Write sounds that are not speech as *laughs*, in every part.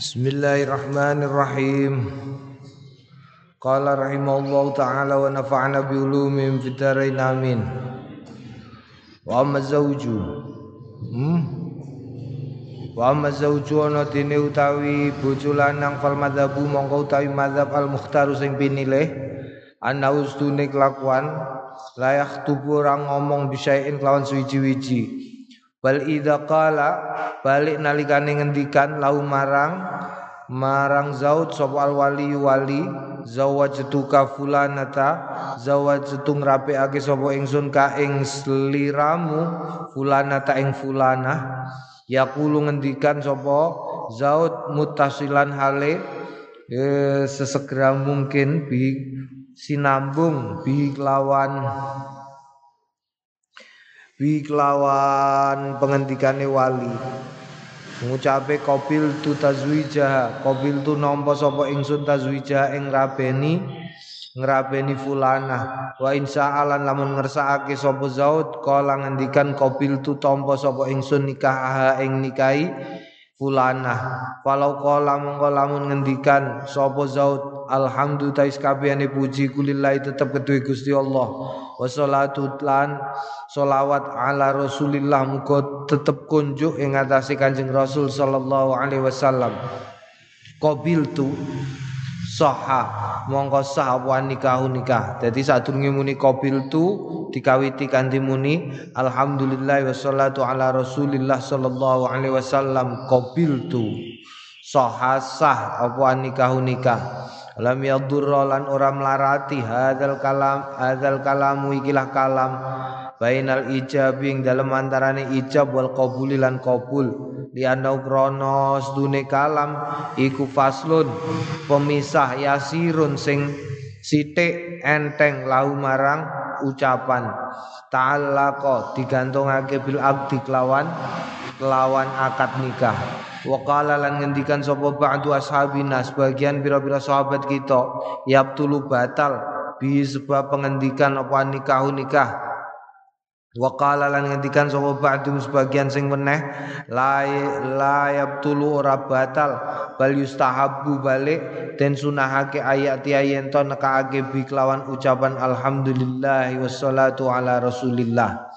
Bismillahirrahmanirrahim. Qala rahimallahu taala wa nafa'ana bi ulumin fid dharain amin. Wa amma zawju. Hmm. Wa amma zawju ana dene utawi bojo lanang fal madzhabu mongko utawi madzhab al mukhtaru sing pinilih ana ustune kelakuan layak tubuh orang ngomong bisain kelawan suwiji-wiji Bal idza qala balik nalikane ngendikan lau marang marang zaud sapa al wali wali zawajtuka fulanata zawajtu ngrapiake sapa ingsun ka ing sliramu fulanata ing fulana yaqulu ngendikan sapa zaud mutasilan hale e, sesegera mungkin bi sinambung bi lawan bi kelawan pengendikane wali. Ngucape qabil tu tazwija qabil tu nampa sapa ingsun tazwija ing rabeni ngrabeni fulana. Wa insa'alan lamun ngersakake sapa zaud kala ngendikan qabil tu tampa sapa ingsun nikah ing nikahi fulana. Walau qala mongko lamun ngendikan sapa zaud alhamdulillah tais puji kulillahi tetep kedue Gusti Allah. Wassalatu lan solawat ala rasulillah muga tetep kunjuk ing atase kanjeng rasul sallallahu alaihi wasallam. Qabil tu saha mongko sah apa nikah nikah. Dadi sadurunge muni qabil tu dikawiti kanthi muni alhamdulillah wassalatu ala rasulillah sallallahu alaihi wasallam. Qabil tu saha sah apa nikah nikah lam yadurra lan ora melarati hadzal kalam hadzal kalamu ikilah kalam. Bainal ijab ing dalem antarane ijab wal qabuli lan qabul. Dune kalam iku faslun pemisah yasirun sing sithik enteng lahu marang ucapan. Ta'allaqa digantungake bil abdi kelawan kelawan akad nikah Wakala lan ngendikan sapa ba'du ashabina sebagian pira-pira sahabat kita yabtulu batal bi sebab pengendikan apa nikah nikah. Wakala lan ngendikan sapa ba'du sebagian sing meneh la la yabtulu ora batal bal yustahabbu balik den sunahake ayat yen to nekake bi kelawan ucapan alhamdulillah wassalatu ala rasulillah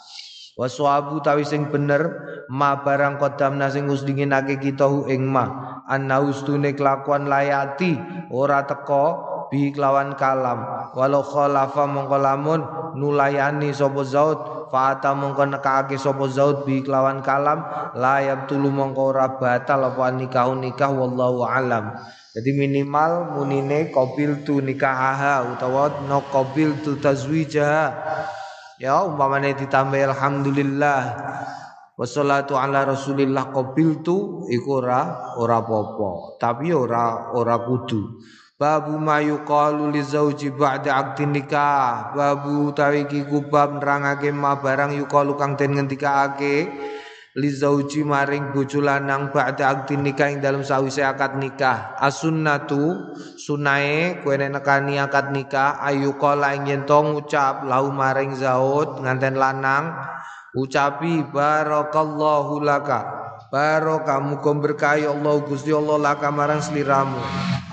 Waswabu tawi sing bener ma barang kodamna sing wis dinginake kita hu ing ma. Anna ustune kelakuan layati ora teko bi kelawan kalam. Walau khalafa mongko lamun nulayani sapa zaud fata mongko nekake sapa zaud bi kelawan kalam layab tulu mongko ora batal apa nikah nikah wallahu alam. Jadi minimal munine qabil tu nikahaha utawa no qabil tu tazwijaha ya umpamane ditambah alhamdulillah. Wassalatu ala rasulillah qabiltu iku ora ora apa tapi ora ora kudu. Babu mayu qalu li zauji ba'da aqdin nikah. Babu tawi iki kubab nerangake ma barang yuqalu kang den ngendikake li zauji maring bojo lanang ba'da akdi nikah ing dalam sawise akad nikah. As-sunnatu sunae nek nekani akad nikah ayu qala ing yen ngucap lau maring zaud nganten lanang. Ucapi barakallahu laka. Barokah muga berkahi Allah Gusti Allah laka marang sliramu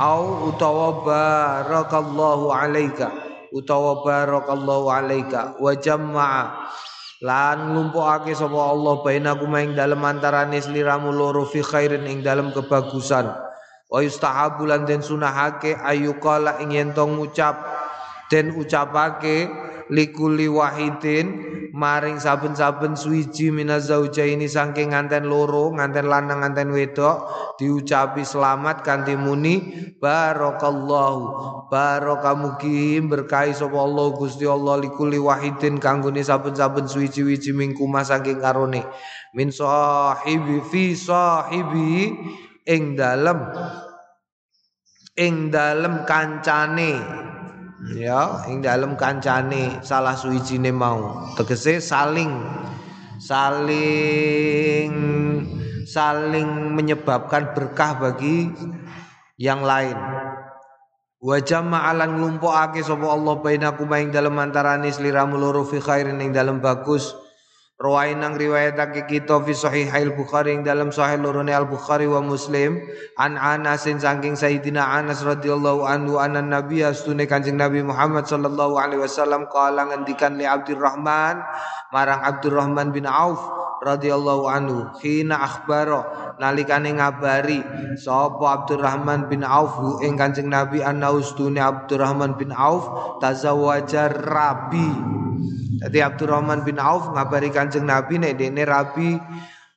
au utawa barakallahu alaika. Utawa barakallahu alaika. Wa jama'a lan nglumpukake sapa Allah bainakum ing dalem antarane sliramu loro fi khairin ing dalem kebagusan. Wa yustahabu den sunahake ayu qala ing yen ngucap den ucapake likuli wahidin maring saben-saben suwiji minazaujaini saking nganten loro nganten lanang nganten wedok diucapi selamat kanthi muni barakallahu baraka berkahi sapa Allah Gusti Allah likuli wahidin kanggone saben-saben suwiji-wiji mingkuma saking karone min sahibi fi sahibi ing dalem ing dalem kancane ya ing dalam kancane salah suwijine mau. Tegese saling saling saling menyebabkan berkah bagi yang lain. Wa jama'alan nglumpukake sapa Allah bainakum ing dalem antarane sliramu loro fi khairin ing dalem bagus Rawainang riwayatake kita fi sahih al Bukhari ing dalam sahih lorone Al Bukhari wa Muslim. An Anas saking Sayyidina Anas radhiyallahu anhu anna Nabi astune Kanjeng Nabi Muhammad sallallahu alaihi wasallam kala ngendikan li Abdurrahman marang Abdurrahman bin Auf radhiyallahu anhu hina akhbaro nalikane ngabari sapa Abdurrahman bin Auf ing Kanjeng Nabi anna ustune Abdurrahman bin Auf tazawwaja rabi jadi Abdurrahman bin Auf ngabari Kanjeng Nabi nek dene rabi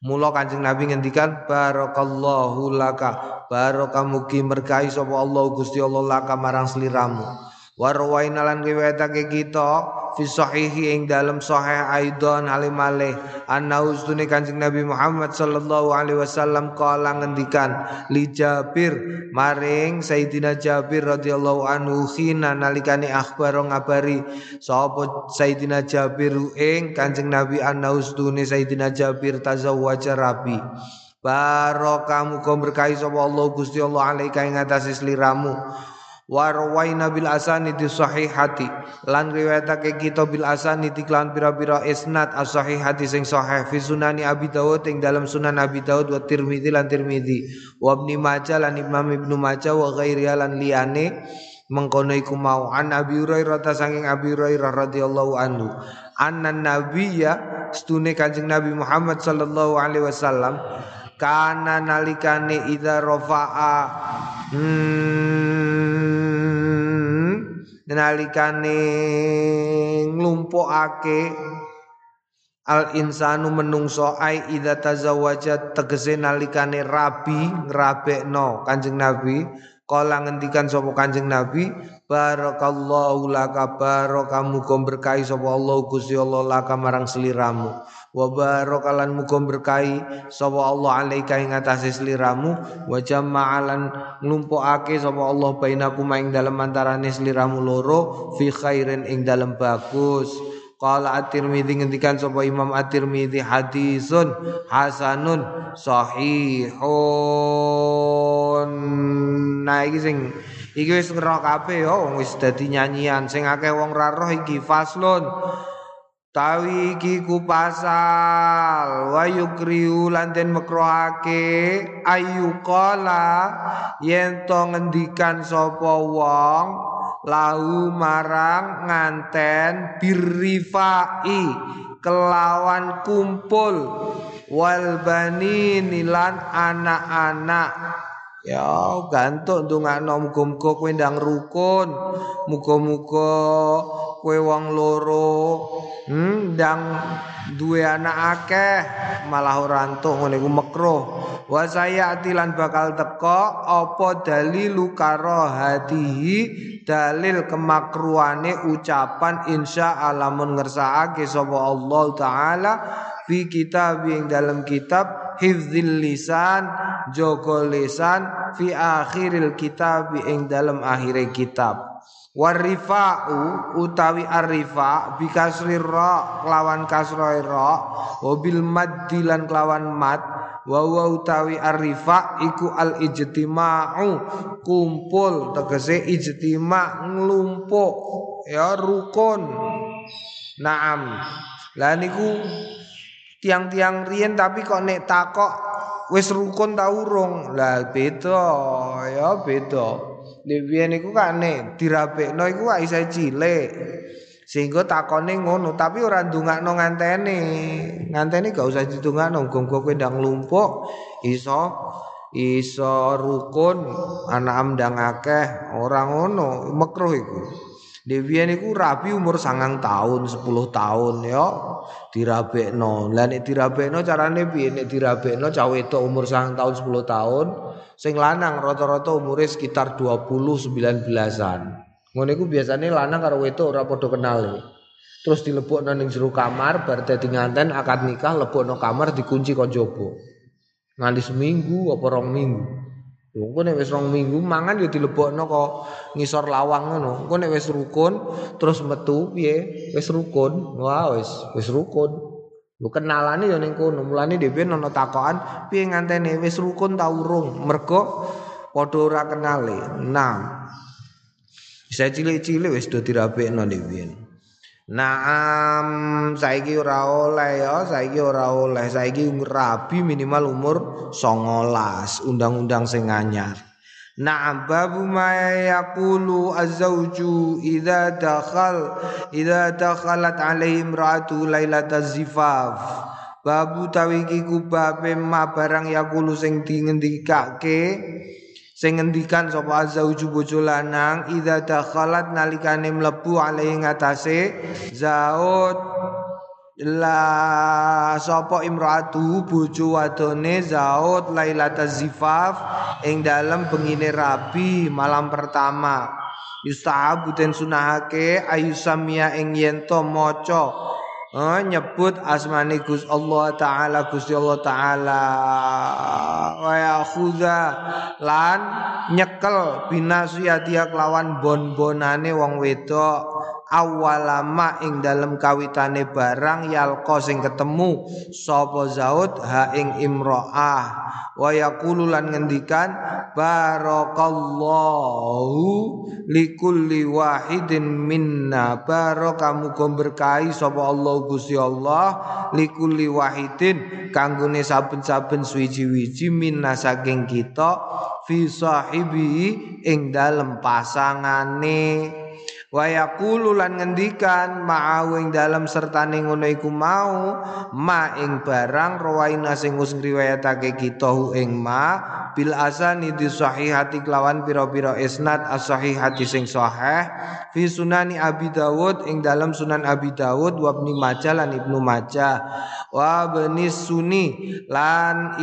mula Kanjeng Nabi ngendikan barakallahu laka. Barokah mugi merkahi sapa Allah Gusti Allah laka marang sliramu Warwaina lan riwayatake kita fi sahihi ing dalam sahih aidon alim malih anna ustune Kanjeng Nabi Muhammad sallallahu alaihi wasallam kala ngendikan li Jabir maring Sayyidina Jabir radhiyallahu anhu khina nalikane akhbar ngabari sapa Sayyidina Jabir ing Kanjeng Nabi anna ustune Sayyidina Jabir tazawwaja rabi Barokah muga berkahi sapa Allah Gusti Allah alaika ing atase sliramu Warwaina bil asani di sahihati. Lan riwayatake kita bil asani klan pira-pira isnad as sahihati sing sahih. Fi sunani Abi Dawud ing dalam sunan Abi Dawud wa Tirmidzi lan Tirmidzi. Wa Ibnu Majah lan Imam Ibnu Majah wa ghairi lan liyane. Mengkono iku mau. An Abi Hurairah ta saking Abi Hurairah radhiyallahu anhu. Anna nabiyya stune Kanjeng Nabi Muhammad sallallahu alaihi wasallam kana nalikane idza rafa'a hmm, nalikane nglumpukake al insanu menungso ai idza tazawwaja tegese nalikane rabi ngrabekno Kanjeng Nabi kala ngendikan sapa Kanjeng Nabi barakallahu laka barakamu berkahi sapa Allah Gusti Allah laka marang seliramu. Wa barakalan muga berkahi sapa Allah alaika ing atase sliramu wa jama'alan nglumpukake sapa Allah bainakum ing dalem antarane sliramu loro fi khairin ing dalem bagus Qala At-Tirmidzi ngendikan sapa Imam At-Tirmidzi hadisun hasanun sahihun. Nah iki sing iki wis ngerok kabeh yo wis dadi nyanyian sing akeh wong ra roh iki faslun Tawi iki ku pasal wa yukriu lan den ayu yen to ngendikan sapa wong lahu marang nganten birrifai kelawan kumpul. Wal bani lan anak-anak Ya gantuk ndongakno muga-muga kowe ndang rukun. Muga-muga kowe wong loro hmm, ndang duwe anak akeh malah ora entuk ngene iku makruh. Wa sayatilan bakal teko apa dalilu hatihi dalil kemakruane ucapan insya Allah mun ngersakake sapa Allah taala fi kitab yang dalam kitab hifdzil lisan jogo lisan fi akhiril kitab ing dalam akhir kitab warifa'u utawi arifa bikasri ra kelawan kasra ra wabil maddilan kelawan mad wa utawi arifa iku al ijtima'u kumpul tegese ijtima' nglumpuk ya rukun Naam. Lah niku tiang-tiang rien tapi kok nek takok wis rukun ta urung? Lah beda ya beda. Dewian iku kan nek dirapekno iku gak isa cilik. Sehingga takone ngono tapi ora ndongakno ngantene. Ngantene gak usah didongakno gonggo kowe ndang lumpuk iso iso rukun anak amdang akeh ora ngono makruh iku Dewian iku rabi umur sangang tahun, sepuluh tahun ya dirabekno. Lah nek dirabekno carane piye? Nek dirabekno cah wedok umur sangang tahun, sepuluh tahun, sing lanang rata-rata umure sekitar 20 19-an. Ngono iku biasane lanang karo wedok ora padha kenal. Terus dilebokno ning jero kamar bar dadi nganten akad nikah lebokno kamar dikunci kok jaba. Nganti seminggu apa rong minggu. Engko nek wis rong minggu mangan ya dilebokno kok ngisor lawang ngono. Engko nek wis rukun terus metu piye? Wis rukun. Wah wis wis rukun. Lu kenalane ya ning kono. Mulane dhewe ana takokan piye ngantene wis rukun ta urung? Mergo padha ora kenale. Nah. Bisa cilik-cilik wis do dirapekno dhewe. Naam saiki ora oleh ya, saiki ora oleh. Saiki rabi minimal umur 19, undang-undang sing anyar. Na'am babu ma yaqulu az-zawju idza dakhal idza dakhalat alaihi imra'atu lailataz zifaf. Babu tawiki kubabe ma barang yaqulu sing dingendikake sing ngendikan sapa azauju bojo lanang idza dakhalat nalikane mlebu alaihi ngatasé zaud la sapa imraatu bojo wadone zaud lailataz zifaf ing dalem bengine rabi malam pertama. Yustahabu den sunahake ayusamia ing oh, nyebut asmani Gus Allah taala Gusti Allah taala. Wa yakhudha lan nyekel binasiyati kelawan bon-bonane wong wedok awalama ing dalem kawitane barang yalqa sing ketemu. Sapa zaud? Ha ing imro'ah. Wa yaqulu lan ngendikan barakallahu likulli wahidin minna. Barakamu berkahi sapa Allah Gusti Allah likulli wahidin kanggone saben-saben suwiji-wiji minna saking kita fi sahibi ing dalem pasangane wa yaqulu lan ngendikan ma'au ing dalam sertane ngono iku mau ma ing barang rawaina sing wis ngriwayatake kita ing ma bil asani di sahihati kelawan pira-pira isnad as-sahihati sing sahih fi sunani Abi Dawud ing dalam Sunan Abi Dawud wa Majah lan Ibnu Majah. Wa bani Sunni lan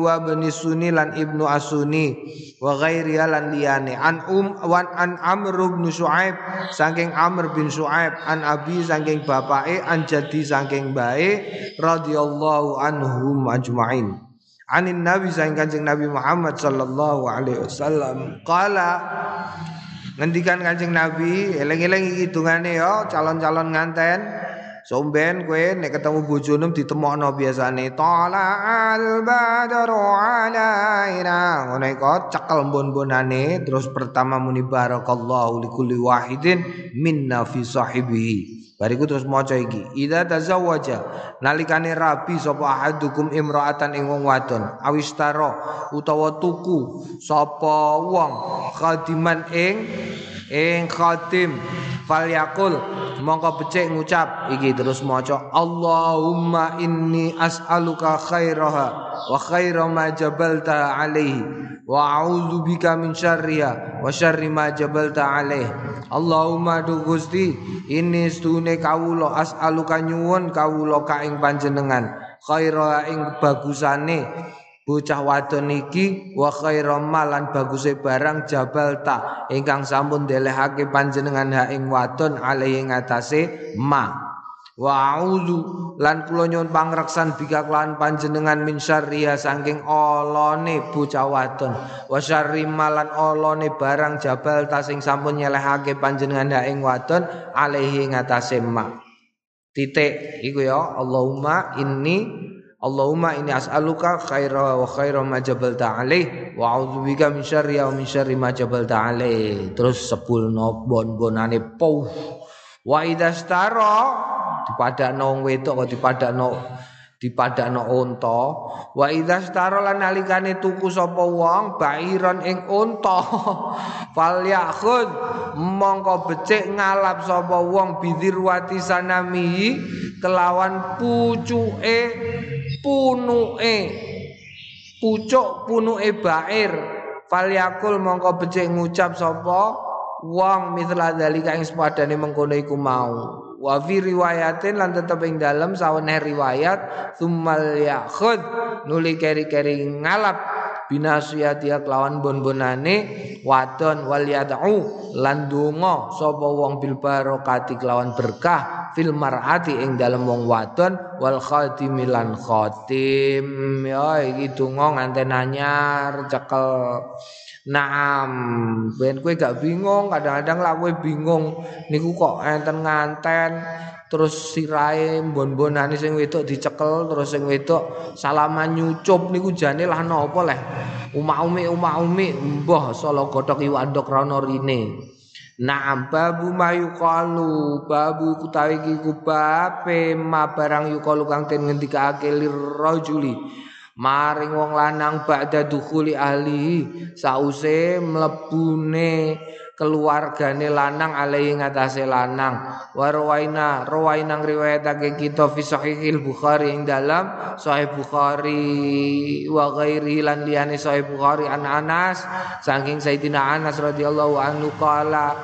wa bani Sunni lan Ibnu Asuni wa ghairi lan liyane. An um wan an Amr bin Syuaib saking Amr bin Su'aib an Abi saking bapake an jadi saking bae radhiyallahu anhum ajmain. Anin nabi saking kanjeng Nabi Muhammad sallallahu alaihi wasallam qala ngendikan kanjeng Nabi eleng-eleng hitungane yo calon-calon nganten Somben kowe nek ketemu bojone ditemokno biasane tala al badru alaina. Ngono iku cekel mbon-bonane terus pertama muni barakallahu likulli wahidin minna fi sahibihi. Bariku terus maca iki idza tazawwaja. Nalikane rabi sapa ahadukum imra'atan ing wong wadon awistara utawa tuku sapa wong khadiman ing ing khadim falyakul mongko becik ngucap iki terus maca Allahumma inni as'aluka khairaha wa khaira ma jabalta alaihi wa a'udzu bika min syarriha wa syarri ma jabalta alaihi. Allahumma du Gusti ini stune kawula as'aluka nyuwun kawula ka ing panjenengan khaira ing bagusane bocah wadon iki wa khairam baguse barang jabal ta. Ingkang sampun delehake panjenengan ha ing wadon alaihi ngatasé ma. Wa a'udzu lan kula nyuwun pangreksan bika kelawan panjenengan min syarriya saking olone bocah wadon. Wa syarri malan olone barang jabal ta sing sampun nyelehake panjenengan ha ing wadon alaihi ngatasé ma. Titik iku ya Allahumma inni Allahumma ini as'aluka khaira wa khaira ma jabalta alaih wa a'udzubika min syarri wa min syarri ma jabalta alaih. Terus sepulno bon-bonane pou. Wa idastara dipadakno wong wedok kok dipadakno dipadakno unta. Wa idastara lan nalikane tuku sapa wong bairon ing unta. *laughs* Fal yakhud mongko becik ngalap sapa wong bidirwati sanami kelawan pucuke punuke. Pucuk punuke bair. Falyakul mongko becik ngucap sapa? Wong mithla dalika ing sepadane mengkono iku mau. Wa fi riwayatin lan tetep ing dalem sawene riwayat tsummal nuli keri-keri ngalap binasiyati kelawan bon-bonane wadon wal yad'u lan donga sapa wong bil barokati kelawan berkah fil mar'ati ing dalem wong wadon wal khatimi lan khatim. Ya iki donga nganten anyar cekel. Naam, ben kowe gak bingung, kadang-kadang lah kowe bingung niku kok enten nganten terus sirahe bon-bonane sing wedok dicekel terus sing wedok salaman nyucup niku jane lah napa leh. Umak-umi umak-umi mbah sala gothok iwak ndok rono rine. Naam babu mayu kalu babu kutawi kubabe ma barang yukalu kang den ngendikake lirrajuli maring wong lanang ba'da dukhuli ahli sause mlebune keluargane lanang alai ngatasé lanang. Warwaina rawaina riwayatake kita fi sahihil bukhari. Ing dalam sahih bukhari wa ghairi lan liyane sahih bukhari an Anas. Saking Sayyidina Anas radhiyallahu anhu qala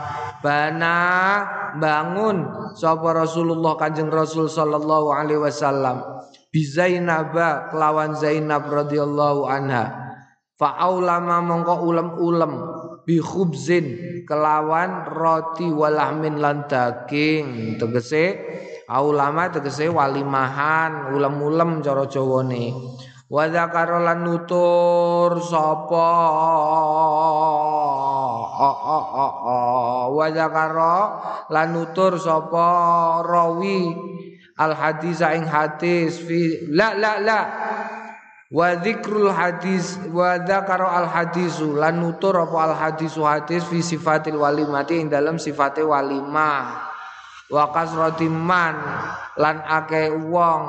bana bangun sapa Rasulullah Kanjeng Rasul sallallahu alaihi wasallam. Bi Zainab kelawan Zainab radhiyallahu anha. Fa aulama mongko ulem-ulem bi khubzin kelawan roti walahmin lan daging. Tegese ulama tegese walimahan ulem-ulem cara Jawane. Wa zakara lan nutur sapa? Wa zakara lan nutur sapa? Rawi al hadis ing hadis fi la la la wa dzikrul hadis wa dzakara al hadisu lan nutur apa al hadisu hadis fi sifatil walimati ing dalam sifate walimah. Wa kasratiman lan akeh wong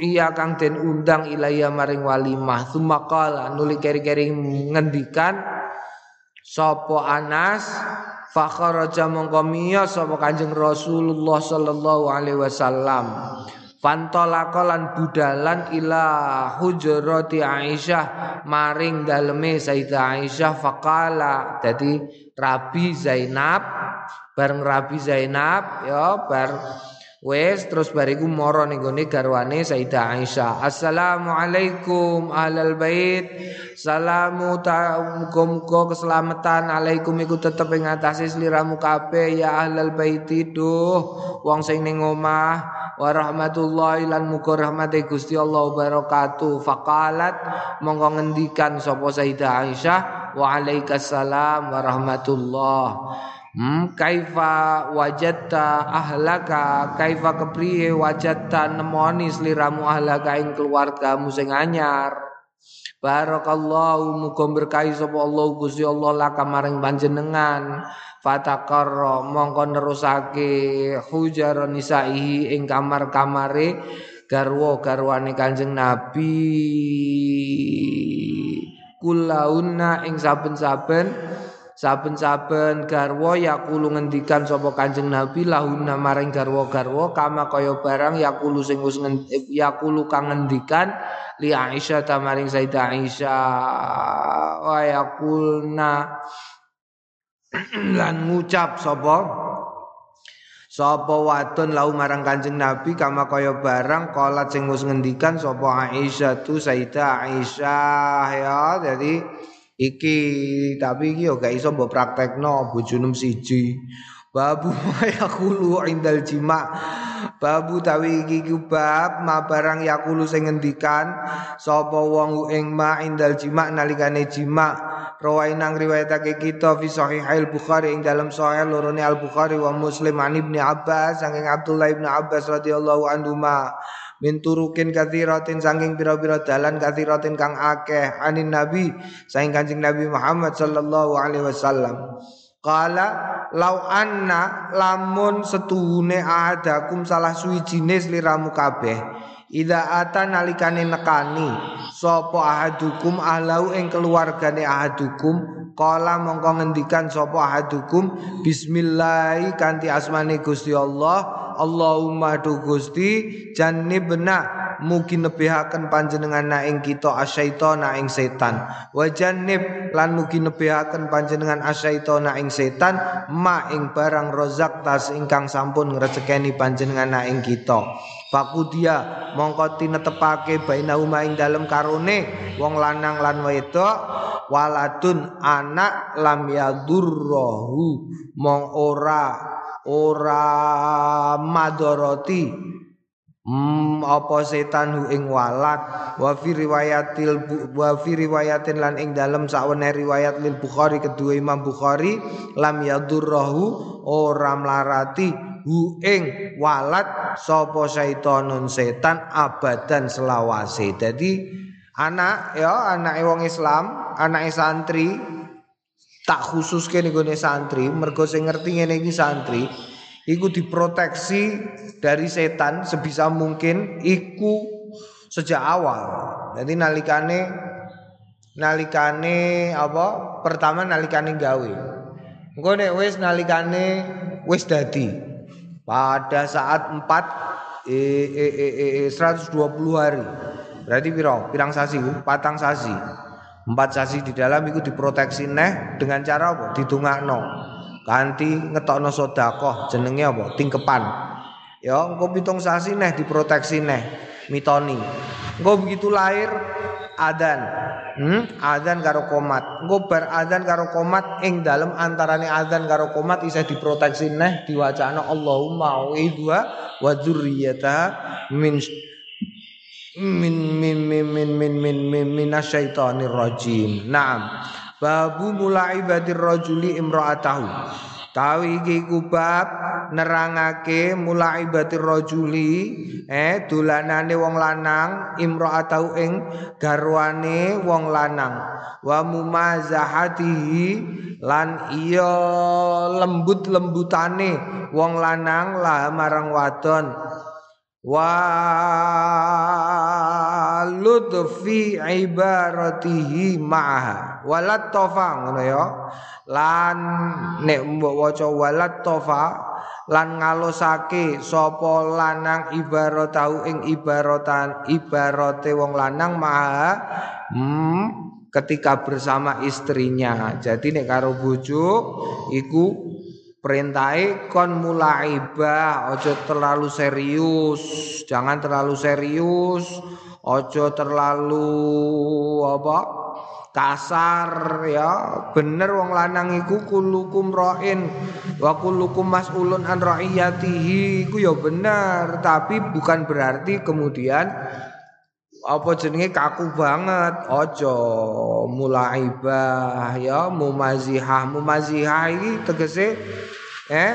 iya kang den undang ilaya maring walimah. Sumakala nuli keri-keri ngendikan sapa Anas fakharaja mongko miyos sapa Kanjeng Rasulullah sallallahu alaihi wasallam Fantolako budalan ila hujrati Aisyah maring daleme Sayyidah Aisyah faqala jadi Rabi Zainab bareng Rabi Zainab ya bar Wes terus bariku moro ning gone garwane Sayyidah Aisyah. Assalamualaikum ahlal bait. Salamu muga keselamatan alaikum iku tetep ing atase sliramu ya ahlal bait duh wong sing ning omah wa rahmatullahi lan muga rahmate Gusti Allah barakatuh. Faqalat monggo ngendikan sapa Sayyidah Aisyah wa alaikassalam wa rahmatullah. Hmm, kaifa wajatta ahlaka kaifa kepriye wajatta nemoni sliramu ahlaka ing keluargamu sing anyar Barakallahu muga berkahi sapa Allah Gusti Allah laka maring panjenengan fatakarra mongko nerusake hujar nisaihi ing kamar-kamare garwa garwane Kanjeng Nabi. Kulauna ing saben-saben Saben-saben garwa yakulu ngendikan sapa Kanjeng Nabi lahuna maring garwa-garwa kama kaya barang yakulu sing wis yakulu kang ngendikan li Aisyah ta maring Sayyidah Aisyah. Wa yakulna *clears throat* lan ngucap sapa Sapa wadon lau marang Kanjeng Nabi kama kaya barang kala sing wis ngendikan sapa Aisyah tu Sayyidah Aisyah ya jadi Iki tapi iki yo gak iso mbok praktekno bojone siji. Babu *laughs* yakulu indal jima. Babu tawi iki bab ma barang yakulu sing ngendikan sapa wong ing ma indal jima nalikane jima. Rawai nang riwayatake kita fi sahih al Bukhari ing dalam sahih lorone Al Bukhari wa Muslim an Ibnu Abbas saking Abdullah Ibnu Abbas radhiyallahu anhu ma min turukin kathiratin saking pira-pira dalan kathiratin kang akeh anin nabi saking kanjeng nabi Muhammad sallallahu alaihi wasallam Kala lau anna lamun setuhune ahadakum salah suwijine sliramu kabeh Ida ata nalikane nekani sapa ahadukum ahlau ing keluargane ahadukum? Kala mongko ngendikan sapa ahadukum? Bismillah kanthi asmane Gusti Allah Allahumma du Gusti jannibna mugi nebihaken panjenengan na ing kita asyaitona ing setan. Wa lan mugi nebihaken panjenengan asyaitona ing setan ma ing barang rozak tas ingkang sampun ngrezekeni panjenengan na ing kita. Pakudia mongko tinetepake bainahuma ing dalem karone wong lanang lan wedok waladun anak lam yadurrohu mong ora ora madoroti Hmm, apa setan hu ing walat wa fi riwayatil wa fi riwayatin lan ing dalem sakwene riwayat lil Bukhari kedua Imam Bukhari lam yadurrahu ora mlarati hu ing walat sapa syaitonun setan abadan selawase. Jadi anak ya anak wong Islam, anak santri tak khusus nih gue santri mergo sing ngerti ngene iki santri iku diproteksi dari setan sebisa mungkin iku sejak awal. Jadi nalikane nalikane apa? Pertama nalikane gawe. Engko nek wis nalikane wis dadi. Pada saat 4 eh, eh, eh, eh, 120 hari. Berarti piro? Pirang sasi? Patang sasi. Empat sasi di dalam itu diproteksi neh dengan cara apa? Didungakno. Kanti ngetokno sedekah jenenge apa? Tingkepan. Ya, engko pitung sasi neh diproteksi neh mitoni. Engko begitu lahir adan. Hmm? Adan karo komat. Engko bar adan karo komat ing dalem antarane adan karo komat isih diproteksi neh diwacana Allahumma wa wa dzurriyyata min min min min min min min min minasyaitonir rajim. Naam. Babu mulai badir rajuli imra'atahu. Tawi iki kubab nerangake mulai batir rajuli eh dolanane wong lanang imra'atahu ing garwane wong lanang wa mumazahatihi lan iya lembut-lembutane wong lanang lah marang wadon wa ludfi ibaratihi ma'aha. Walat tofa ngono ya. Lan nek mbok waca walat tofa lan ngalusake sapa lanang ibaratahu ing ibaratan ibarate wong lanang maha hmm, ketika bersama istrinya. Jadi nek karo bojo iku Perintai kon mulaibah, ojo terlalu serius, jangan terlalu serius, ojo terlalu apa kasar ya. Bener wong lanang iku kulukum roin wa kulukum mas'ulun an ra'iyatihi. Iku ya bener tapi bukan berarti kemudian apa jenenge? Kaku banget. Ojo mulaibah ya mumazihah. Mumazihah iki tegese eh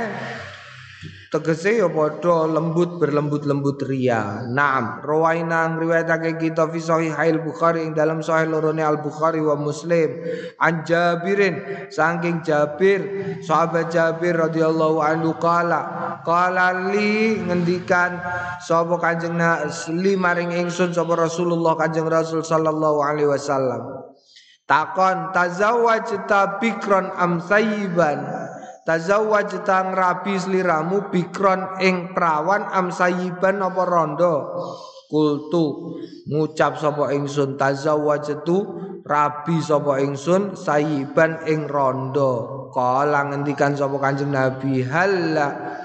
tegese ya padha lembut berlembut-lembut ria. Naam, rawaina ngriwayatake kita fi sahih Bukhari ing dalam sahih lorone Al Bukhari wa Muslim. An Jabirin saking Jabir sahabat Jabir radhiyallahu anhu qala qala li ngendikan sapa Kanjeng li maring ingsun sapa Rasulullah Kanjeng Rasul sallallahu alaihi wasallam? Takon tazawwajta bikron am sayyiban Tazawwaj tang rabi sliramu bikron ing prawan am sayiban apa rondo? Kultu ngucap sapa ingsun tazawwaj tu rabi sapa ingsun sayiban ing rondo. Kala ngendikan sapa kanjeng nabi halla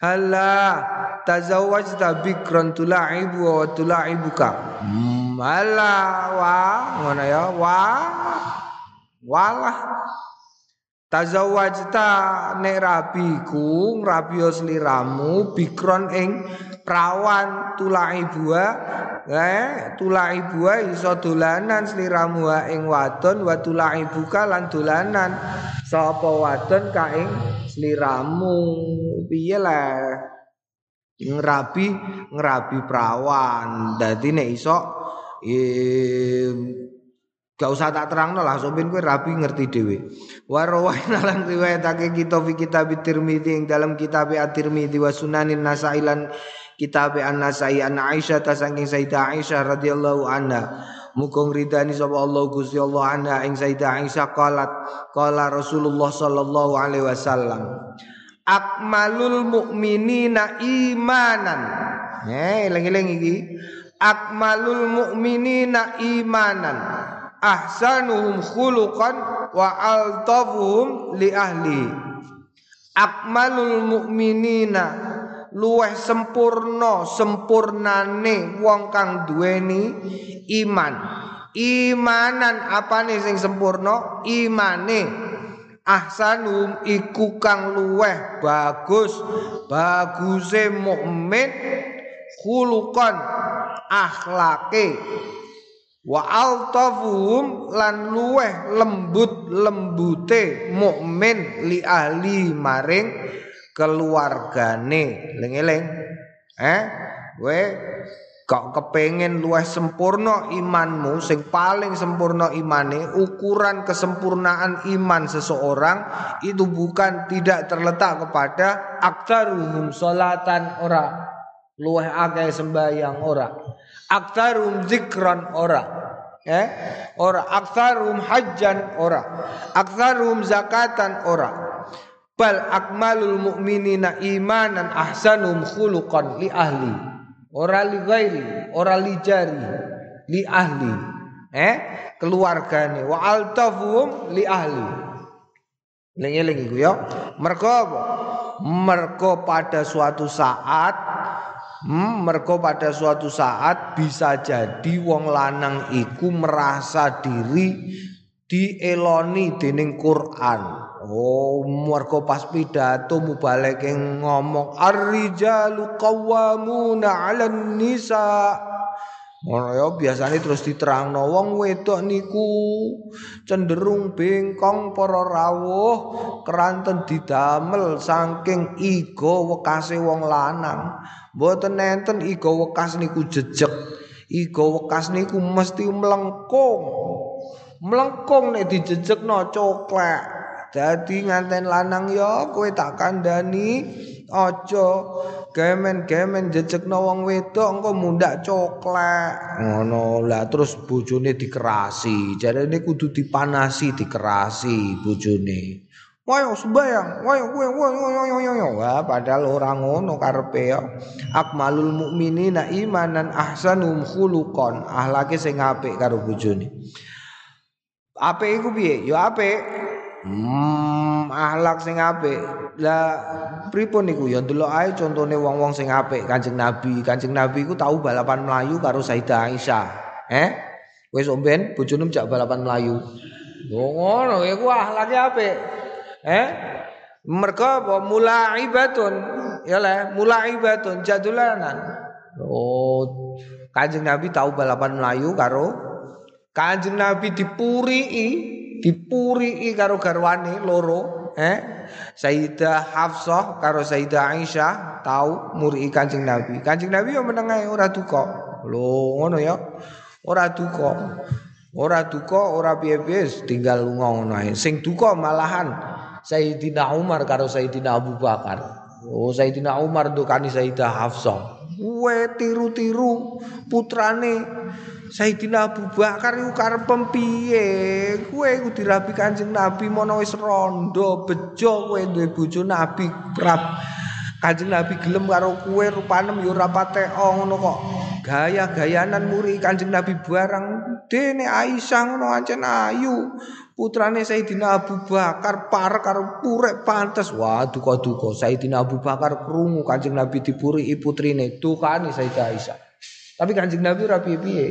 halla tazawwaj ta bikron tulaibu wa tulaibuka. Hmm, halla wa ngono ya wa walah Tazawwajta nek rabiku ngrabiyo sliramu bikron ing prawan tulai bua eh tulai bua iso dolanan sliramu ing wadon wa tulai buka lan dolanan. Sapa wadon ka ing sliramu? Piye lah ngrabi ngrabi prawan dadi nek iso eh, Gak usah tak terangno lah sopen kowe rapi ngerti dhewe. Wa rawaina *laughs* lan riwayatake kita fi kitab Tirmizi ing dalam kitab At-Tirmizi wa Sunanin Nasa'i lan kitab An-Nasa'i an Aisyah ta saking Sayyidah Aisyah radhiyallahu anha. Mukong ridani sapa Allah Gusti Allah anha ing Sayyidah Aisyah qalat qala Rasulullah sallallahu alaihi wasallam. Akmalul mu'minina imanan. Eh, eling-eling iki. Akmalul mu'minina imanan ahsanuhum khuluqan wa altafuhum li ahli. Akmalul mukminina luweh sempurna sempurnane wong kang duweni iman. Imanan apane sing sempurna? Imane. Ahsanum iku kang luweh bagus. Baguse mukmin khuluqan akhlake wa altafuhum lan luweh lembut lembute mukmin li ahli maring keluargane. Eling-eling eh? We kok kepengen luwih sempurna imanmu? Sing paling sempurna imane ukuran kesempurnaan iman seseorang itu bukan tidak terletak kepada aktaruhum salatan ora. Luwih akeh sembahyang ora aktarum zikran ora eh ora aktarum hajjan ora aktarum zakatan ora bal akmalul mu'minina imanan ahsanum khuluqan li ahli ora li ghairi, ora li jari, li ahli. Eh, keluargane wa altafum li ahli. Lengi-lengi iku ya. Mergo? Mergo pada suatu saat hmm, mergo pada suatu saat bisa jadi wong lanang iku merasa diri dieloni dening Quran. Oh, mergo pas pidato mubalek ngomong ar-rijalu qawwamuna 'alan nisa. Ngono ya biasane terus diterangno wong wedok niku cenderung bengkong para rawuh keranten didamel saking iga wekase wong lanang. Mboten nenten iga wekas niku jejeg. Iga wekas niku mesti mlengkung. Mlengkung nek dijejekno coklek. Dadi nganten lanang ya kowe tak kandhani aja gemen-gemen jejekno wong wedok engko mundak coklek ngono lah terus bojone dikerasi jarene kudu dipanasi dikerasi bojone Wayo sembayang, wayo kowe wayo wayo wayo Wah, padahal ora ngono karepe ya. Akmalul mukminina imanan ahsanum khuluqan. Ahlake sing apik karo bojone. Apik iku piye? Ya apik. Hmm, akhlak sing apik. Lah pripun niku ya ndelok ae contone wong-wong sing apik Kanjeng Nabi. Kanjeng Nabi iku tau balapan Melayu karo Sayyidah Aisyah. Eh? Wis omben bojone jak balapan Melayu. Oh ngono iku akhlake apik. Eh? Mergo apa mulaibatun. Le, mulaibatun jadulanan. Oh, Kanjeng Nabi tahu balapan Melayu karo Kanjeng Nabi dipurii dipuri karo garwane loro eh Sayyidah Hafsah karo Sayyidah Aisyah tahu muri Kanjeng Nabi. Kanjeng Nabi yo meneng ae ora duka. Lho ngono ya. Ora duka. Ora duka, ora piye-piye tinggal ngono. Sing duka malahan Sayyidina Umar karo Sayyidina Abu Bakar. Oh Sayyidina Umar dukani Sayyidah Hafsah. Kuwe tiru-tiru putrane Sayyidina Abu Bakar iku karep piye? Kowe iku dirabi Kanjeng Nabi mono wis rondo bejo kowe duwe bojo Nabi prap. Kanjeng Nabi gelem karo kowe rupanem ya ora patek ngono kok. Gaya-gayanan muri Kanjeng Nabi barang dene Aisyah ngono ancen ayu. Putrane Sayyidina Abu Bakar par karo purek pantes. Wah, duka-duka Sayyidina Abu Bakar krungu Kanjeng Nabi dipuri putrine, tukane Sayyidah Aisyah. Tapi Kanjeng Nabi ora piye-piye.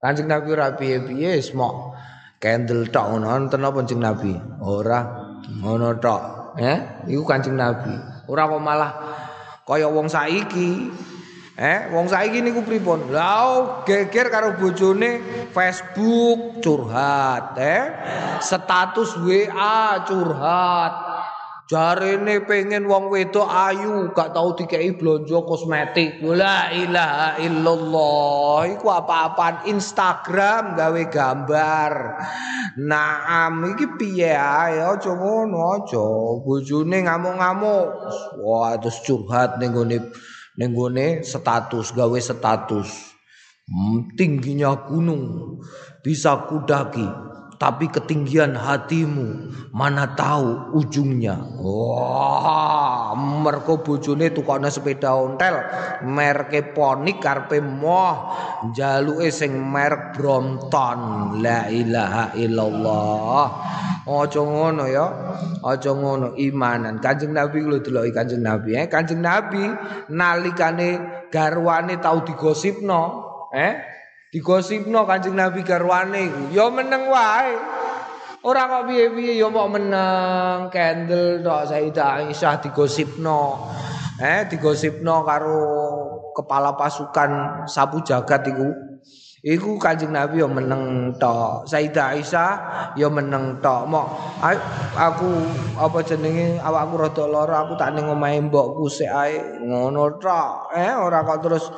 Kanjeng Nabi ora piye-piye candle tok ngono wonten apa Kanjeng Nabi? Ora ngono tok. Eh, iku Kanjeng Nabi. Ora kok malah kaya wong saiki. Eh, wong saiki niku pripun? Lah geger karo bojone Facebook curhat, eh. Status WA curhat. Jarene pengen wong wedok ayu, gak tau dikei blonjo kosmetik. La ilaha illallah. Iku apa-apaan Instagram gawe gambar. Naam iki piye ae aja ngono aja. Bojone ngamuk-ngamuk. Wah, terus curhat ning gone ning gone status gawe status. Hmm, tingginya gunung bisa kudaki tapi ketinggian hatimu mana tahu ujungnya. Wah, merko bojone tukokne sepeda ontel, merke Ponik karpe moh, jaluke sing merek Brompton. La ilaha illallah. Aja ngono ya. Aja ngono imanan. Kanjeng Nabi lho deloki Kanjeng Nabi, eh. Kanjeng Nabi nalikane garwane tau digosipno, eh digosipno Kanjeng Nabi garwane iku. Ya meneng wae. Ora kok piye-piye ya mau meneng. Candle tok Sayyidah Aisyah digosipno. Eh digosipno karo kepala pasukan sapu jagat iku. Iku Kanjeng Nabi ya meneng tok. Sayyidah Aisyah ya meneng tok. Mok aku apa jenenge? Awakku rada lara aku tak ning omahe mbokku sik ae. Ngono tok. Eh ora kok terus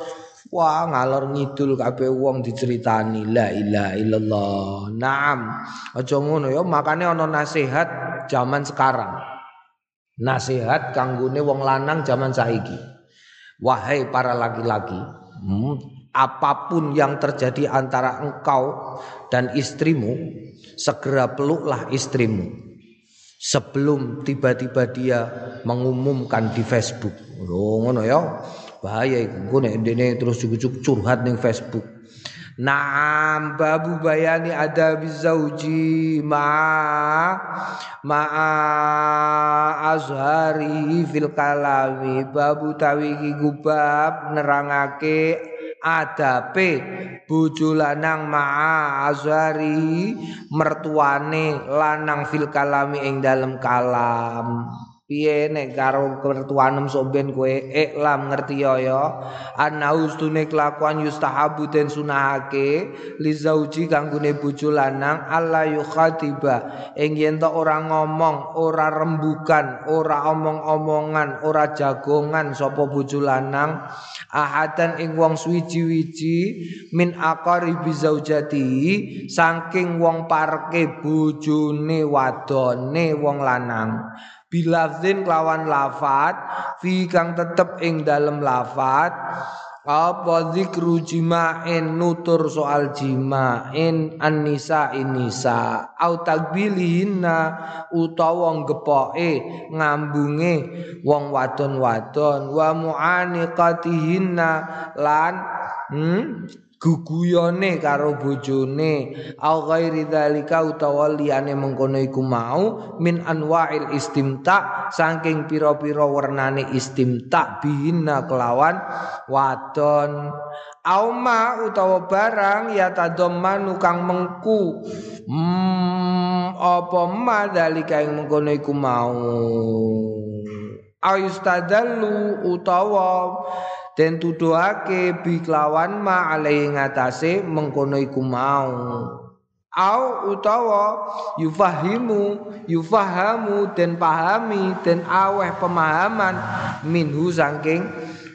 Wah ngalor ngidul kabeh wong diceritani la ilaha illallah. Naam. Aja ngono ya, makane ana nasihat zaman sekarang. Nasihat kanggone wong lanang zaman saiki. Wahai para laki-laki, hmm, apa pun yang terjadi antara engkau dan istrimu, segera peluklah istrimu sebelum tiba-tiba dia mengumumkan di Facebook. Oh, ngono ya bahaya iku engko nek dene terus cukup curhat ning Facebook. Naam babu bayani ada bizauji ma ma azhari fil kalami. Babu tawiki gubab nerangake adape bojo lanang ma azhari mertuane lanang fil kalami ing dalem kalam piye nek karo kertuanem somben kowe? Iklam ngerti yo ya ana ustune kelakuan yustahabu den sunahake li zauji kanggone bojo lanang alla yukhatiba. Ing yen ora ngomong ora rembukan ora omong-omongan ora jagongan sapa bojo lanang. Ahadan ing wong suwiji-wiji min aqaribi zaujati saking wong parke bojone wadone wong lanang bilafzin kelawan lafat fi kang tetep ing dalem lafat apa zikru jima'in nutur soal jima'in an-nisa inisa au takbilihinna utawa gepoke ngambunge wong wadon-wadon. Wa mu'aniqatihinna lan hmm, guguyone karo bojone. Au ghairi dzalika utawa liyane mengkono iku mau min anwa'il istimta saking pira-pira wernane istimta bihinna kelawan wadon. Auma utawa barang ya tadammanu kang mengku. Hmm, apa ma dzalika ing mengkono iku mau? Ayustadallu utawa den tuduhake bi kelawan ma alai ngatasé mengkono iku mau. Au utawa yufahimu yufahamu den pahami den aweh pemahaman minhu saking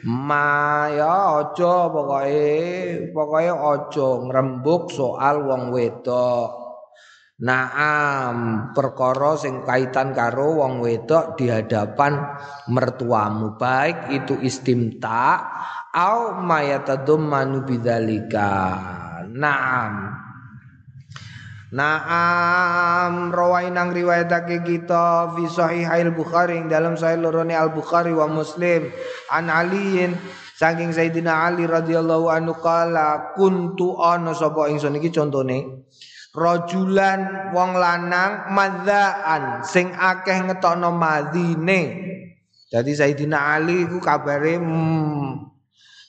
ma ya aja pokoke pokoke aja ngrembug soal wong wedok Naam perkara sing kaitan karo wong wedok di hadapan mertuamu baik itu istimta au mayatadammanu bidzalika. Naam. Naam rawainang riwayatake kita fi sahihail Bukhari dalam sahih lorone Al Bukhari wa Muslim an Aliin saking Sayyidina Ali radhiyallahu anhu kala kuntu ana sapa ingsun iki contone rajulan wong lanang madzaan sing akeh ngetokno madine jadi Sayyidina Ali iku kabare hmm,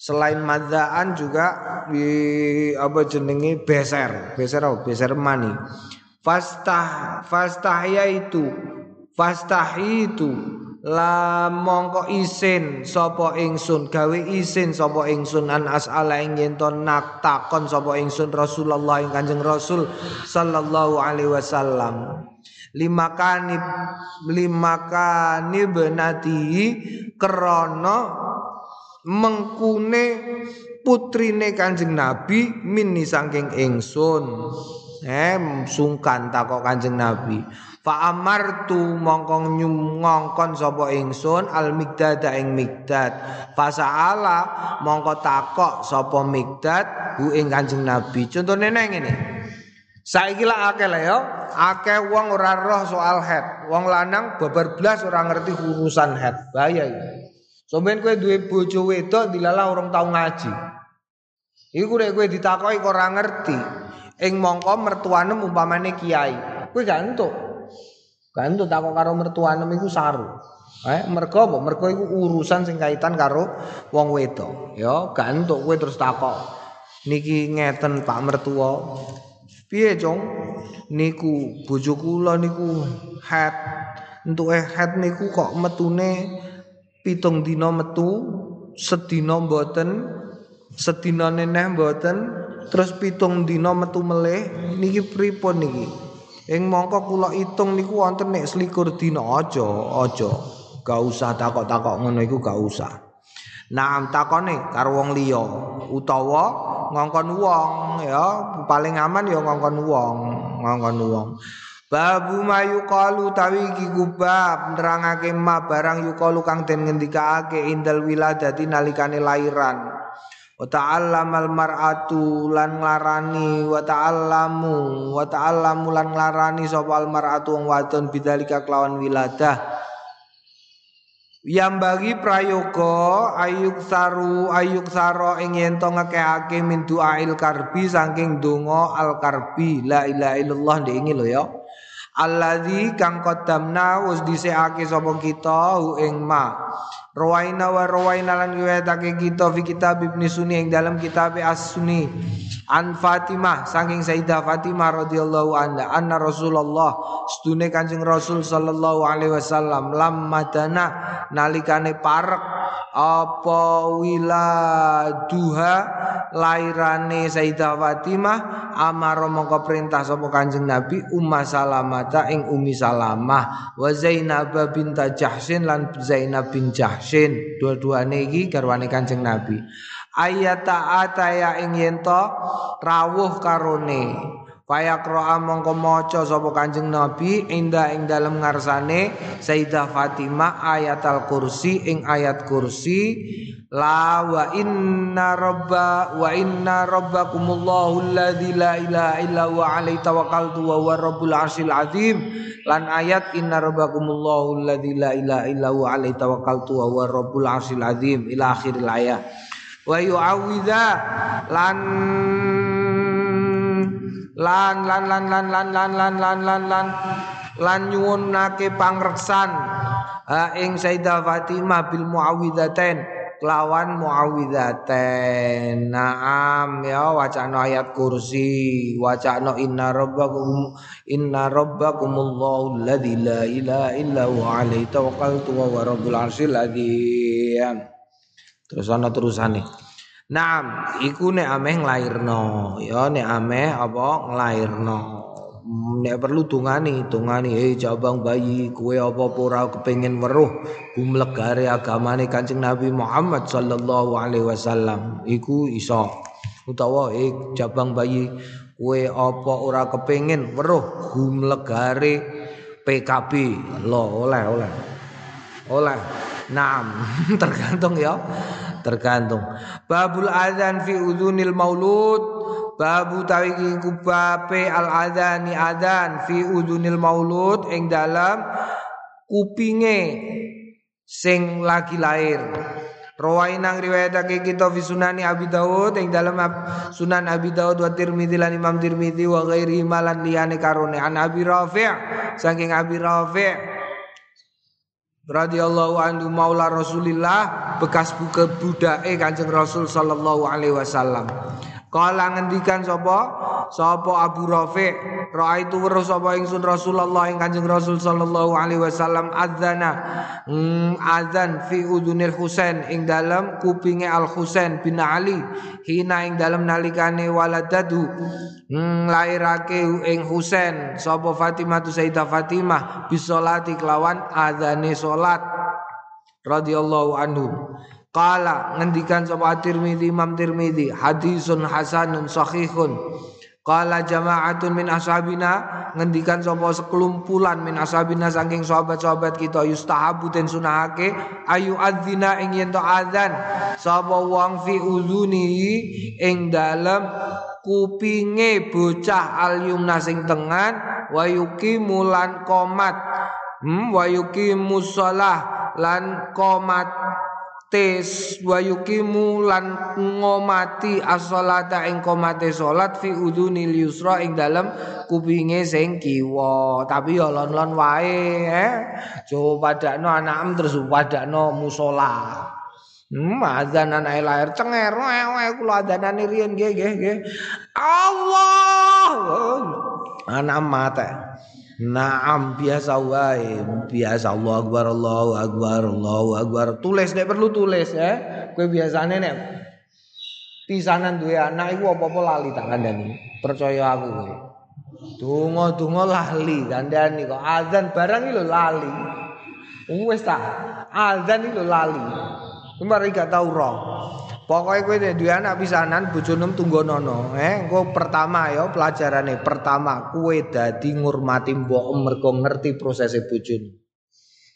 selain madzaan juga di apa jenenge beser. Beser apa? Beser mani. Fastah fastahya itu fastahi itu la mongko isin sapa ingsun? Gawe isin sapa ingsun? An asala ing yen nak takon sapa ingsun Rasulullah ing Kanjeng Rasul sallallahu alaihi wasallam. Lima kani lima kani benati krana mengkune putrine Kanjeng Nabi mini saking ingsun. Eh sungkan takok Kanjeng Nabi Fa amartu mongkong ngongkon sapa ingsun al migdad ing migdad. Fa saala mongko takok sapa migdad hu ing Kanjeng Nabi. Contone neng ngene. Saiki lah akeh lah ya, akeh wong ora roh soal head. Wong lanang babar blas ora ngerti urusan head. Bahaya iki. Sampeyan kowe duwe bojo wedok dilalah orang tau ngaji. Iku nek kowe ditakoki kok ora ngerti. Ing mongko mertuane umpamane kiai. Kowe gak entuk. Kan itu takok karo mertuanem iku saru. Eh, mergo apa? Mergo iku urusan sing kaitan karo wong wedok. Ya, gak entuk kowe terus takok. Niki ngeten Pak mertua. Piye, Cong? Niku bojo kula niku head. Entuke head niku kok metune pitung dina metu, sedina mboten, sedina neneh mboten, terus pitung dina metu meleh. Niki pripun niki? Ing mongko kula itung niku wonten nek selikur dina aja, aja. Gak usah takok-takok ngono iku gak usah. Naam takone karo wong liya utawa ngongkon wong ya paling aman ya ngongkon wong, ngongkon wong. Babu mayu kalu tawi iki kubab nerangake ma barang yukalu kang den ngendikake indal wiladati nalikane lairan. Wa ta'allamal mar'atu lan nglarani wa ta'allamu wa ta'allamu lan nglarani sapa mar'atu wong wadon bidzalika kelawan wiladah. Yang bagi prayoga ayuk saru ayuk saro ing yen to ngekehake min du'ail karbi saking donga al karbi la ilaha illallah iki lho ya. Alladzi kang qaddamna wis dhisikake sapa kita hu ing ma. Rawaina wa rawaina lan riwayatake kita fi kitab Ibnu Sunni ing dalam kitab As-Sunni. An Fatimah saking Sayyidah Fatimah radhiyallahu anha anna Rasulullah stune Kanjeng Rasul sallallahu alaihi wasallam lam madana nalikane parek apa wiladuha lairane Sayyidah Fatimah amara mongko perintah sapa Kanjeng Nabi Umma Salamata ing Umi Salamah wa Zainab binta Jahsin lan Zainab bin Jahsin dua-duane iki garwane Kanjeng Nabi ayata ataya ing yento rawuh karone. Fayaqra'a mongko maca sapa Kanjeng Nabi inda ing dalem ngarsane Sayyidah Fatimah ayat al-kursi ing ayat kursi la wa inna rabba wa inna rabbakumullahu alladzi la ilaha illa huwa alaihi tawakkaltu wa huwa rabbul arsyil azim. Lan ayat inna rabbakumullahu alladzi la ilaha illa huwa alaihi tawakkaltu wa huwa rabbul arsyil azim. Ila akhiril ayat wa yu'awidza lan lan lan lan lan lan lan lan lan lan lan. Lan nyuwunake pangreksan ha ing Sayyidah Fatimah bil muawwidzatain kelawan muawwidzatain naam ya wacana ayat kursi. Wacana inna rabbakum inna rabbakumullahu alladzi la ilaha illa huwa alaihi tawakkaltu wa rabbul arsyil adzim terus ana terusane Naam, iku nek ameh nglairno, ya nek ameh apa nglairno. Nek perlu tungani, tungani eh cabang bayi kue apa ora kepengin weruh gumlegare agamane Kanjeng Nabi Muhammad sallallahu alaihi wasallam. Iku iso. Utawa eh cabang bayi kue apa ora kepengin weruh gumlegare PKB. Lo oleh oleh. Oleh. Naam, *laughs* tergantung ya tergantung. Babul adzan fi udunil maulud. Babu tawi kubape al adzani adzan fi udunil maulud ing dalam kupinge sing lagi lahir. Rawai nang riwayatake kita fi sunani Abi Dawud ing dalam Sunan Abi Dawud wa Tirmidzi lan Imam Tirmidzi wa ghairi malan liyane karone. An Abi Rafi' saking Abi Rafi' radhiyallahu anhu maula Rasulillah bekas buka budake Kanjeng Rasul sallallahu alaihi wasallam. Kala ngendikan sapa? Sapa Abu Rafi? Raaitu weruh sapa ingsun Rasulullah ing Kanjeng Rasul sallallahu alaihi wasallam adzana. Hmm, adzan fi udunil Husain ing dalam kupinge Al Husain bin Ali hina ing dalam nalikane waladadu hmm, lairake ing Husain sapa Fatimah tu Sayyidah Fatimah bisolati kelawan adzane salat radhiyallahu anhu. Qala ngendikan sapa Tirmizi Imam Tirmizi hadisun hasanun sahihun. Qala jama'atun min ashabina. Ngendikan sapa sekelumpulan min ashabina saking sahabat-sahabat kita yustahabu den sunahake ayu adzina ing yen to adzan. Sapa wong fi uzuni ing dalem kupinge bocah al yumna sing tengan wa yuqimulan qomat. Hmm wa yuqimus shalah lan qomat tes wa lan ngomati as-sholata ing komate salat fi udunil yusra ing dalem kupinge sing kiwa tapi ya lon-lon wae eh coba padakno anakem terus padakno musala Hmm, azan anak lahir cenger, wewe kula adzanane riyen nggih nggih nggih. Allah. Anak mate. Naam biasa wae, biasa Allah Akbar Allahu Akbar Allahu Akbar. Tulis nek perlu tulis ya. Kowe biasane nek pisanan duwe anak iku apa-apa lali tak kandhani. Percaya aku kowe. Donga-donga lali kandhani kok azan barang iki lho lali. Wis tak azan iki lho lali. Kemarin gak tau roh. Pokoknya kowe nek duwe anak pisanan bojone tunggonono. Eh, engko pertama ya pelajarane. Pertama, kowe dadi ngurmati mbok mergo ngerti proses bojone.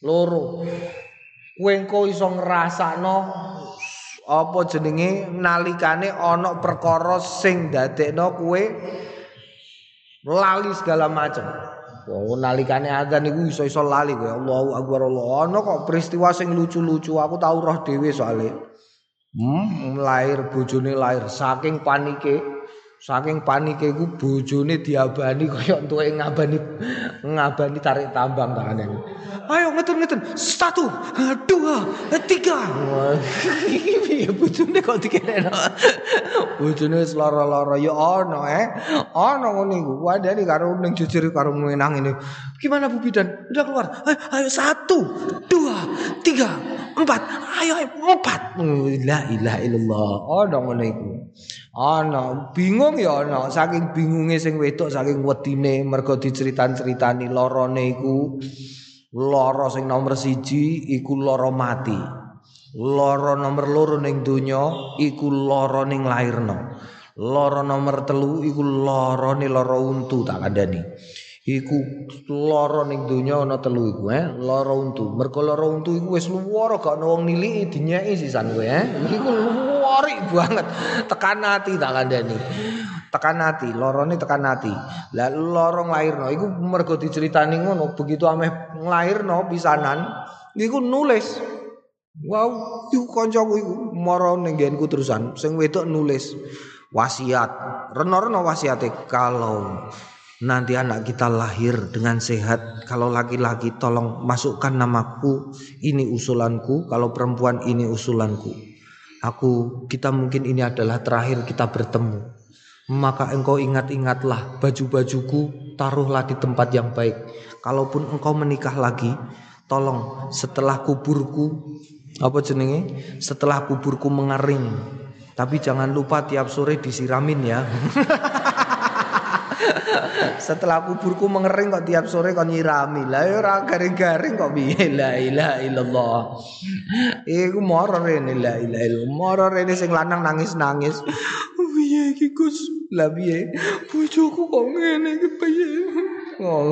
Loro. Kowe engko iso ngrasakno apa jenenge nalikane ana perkara sing dadekno kowe lali segala macam. Oh, nalikane adzan iku iso-iso lali kowe. Allahu akbar Allah. Ana kok peristiwa sing lucu-lucu aku tau roh dhewe soalnya. Hmm, lahir bojone lahir saking panike saking panike iku bojone diabani kaya entuke ngabani ngabani tarik tambang tangane. Ayo ngeten-ngeten. Satu, dua, tiga. Piye bojone kok dikenekno. bojone wis lara-lara ya ana eh. Ana ngene iku. Wadani karo ning jujur karo menang ini. Gimana Bu Bidan? Udah keluar. Ayo, ayo satu, dua, tiga, empat. Ayo empat. La ilaha illallah. Ana ngene iku. Ana bingung ya ana saking bingunge sing wedok saking wedine mergo diceritan-ceritani lorone iku lara sing nomor siji iku lara mati. Lara nomor loro ning donya iku lara ning lairno. Lara nomor telu iku larane lara untu tak kandhani. Iku lara ning donya ana telu iku eh lara untu. Mergo lara untu iku wis luwara gak ono wong niliki dinyeki sisan kowe eh. Iku luwari banget. Tekan ati tak kandhani. Tekan ati, lorone tekan ati. Lah lara nglairno iku mergo diceritani ngono, begitu ameh nglairno pisanan iku nulis. Wow, iku kancaku iku mara ning terusan. Sing wedok nulis wasiat. Reno-reno wasiate kalau nanti anak kita lahir dengan sehat. Kalau laki-laki tolong masukkan namaku, ini usulanku. Kalau perempuan ini usulanku. Aku kita mungkin ini adalah terakhir kita bertemu. Maka engkau ingat-ingatlah baju-bajuku taruhlah di tempat yang baik. Kalaupun engkau menikah lagi, tolong setelah kuburku apa jenenge? Setelah kuburku mengering. Tapi jangan lupa tiap sore disiramin ya. *laughs* Setelah kuburku mengering kok tiap sore kok nyirami. Lah ya ora garing-garing kok piye la ilaha illallah. Iku moro rene la ilaha illallah. Moro rene sing lanang nangis-nangis. Piye iki Gus? Lah piye? Bojoku kok ngene iki piye? Oh.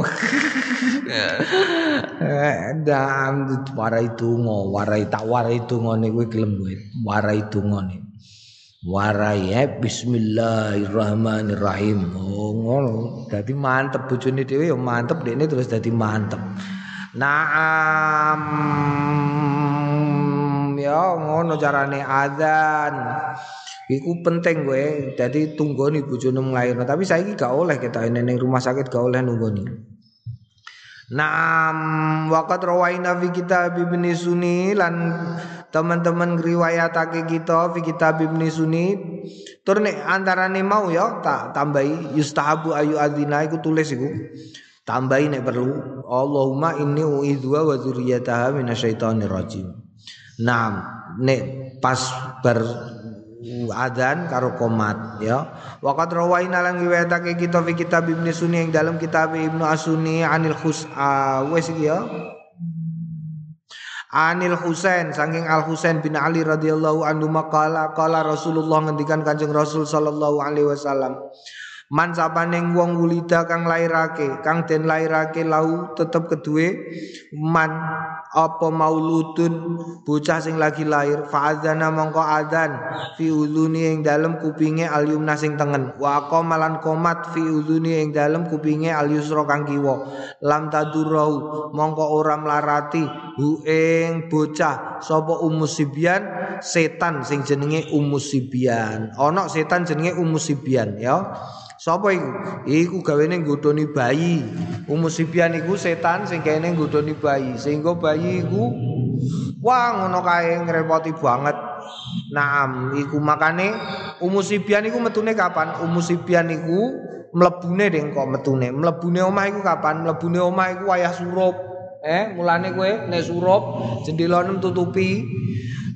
Dam warai tungo, warai tak warai tungo gue gelem. Warai tungo nih. Warai ya bismillahirrahmanirrahim. Oh ngono. Dadi mantep bojone dhewe ya mantep dekne terus dadi mantep. Naam ya ngono carane adzan. Iku penting gue. Jadi tunggoni bojone nglairno. Tapi saiki gak oleh kita ini rumah sakit gak oleh nunggoni. Naam waqat rawaina fi kitab Ibn Sunni lan teman-teman ngriwayatake kita fi kitab Ibn Sunni. Tur nek antarane mau ya tak tambahi yustahabu ayu adzina iku tulis iku. Tambahi nek perlu Allahumma inni uidzwa wa dzurriyyataha minasyaitonir rajim Naam nek pas bar adzan karo komat ya. Waqad rawaina lan riwayatake kita fi kitab Ibnu Sunni yang dalam kitab Ibnu Asuni anil khus uh, wes ya. Anil Husain saking Al Husain bin Ali radhiyallahu anhu maqala qala Rasulullah ngendikan Kanjeng Rasul sallallahu alaihi wasallam Man sapaning wong wulida kang lairake, kang den lairake lau tetep kedue man apa mauludun bocah sing lagi lahir fa'adzana mongko adzan fi udhuni ing dalem kupinge al yumna sing tengen. Wa malan komat fi udhuni ing dalem kupinge al yusra kang kiwa. Lam tadurau mongko ora mlarati hu ing bocah sapa umusibian setan sing jenenge umusibian ana setan jenenge umusibian ya Sapa iku? Iku gawene nggodoni bayi. Umusibian iku setan sing kene bayi. Sehingga bayi iku wah ngono kae ngrepoti banget. Naam, iku makane umusibian iku metune kapan? Umusibian iku mlebune kok metune. Mlebune omah iku kapan? Mlebune omah iku wayah surup. Eh, mulane kowe nek surup jendela tutupi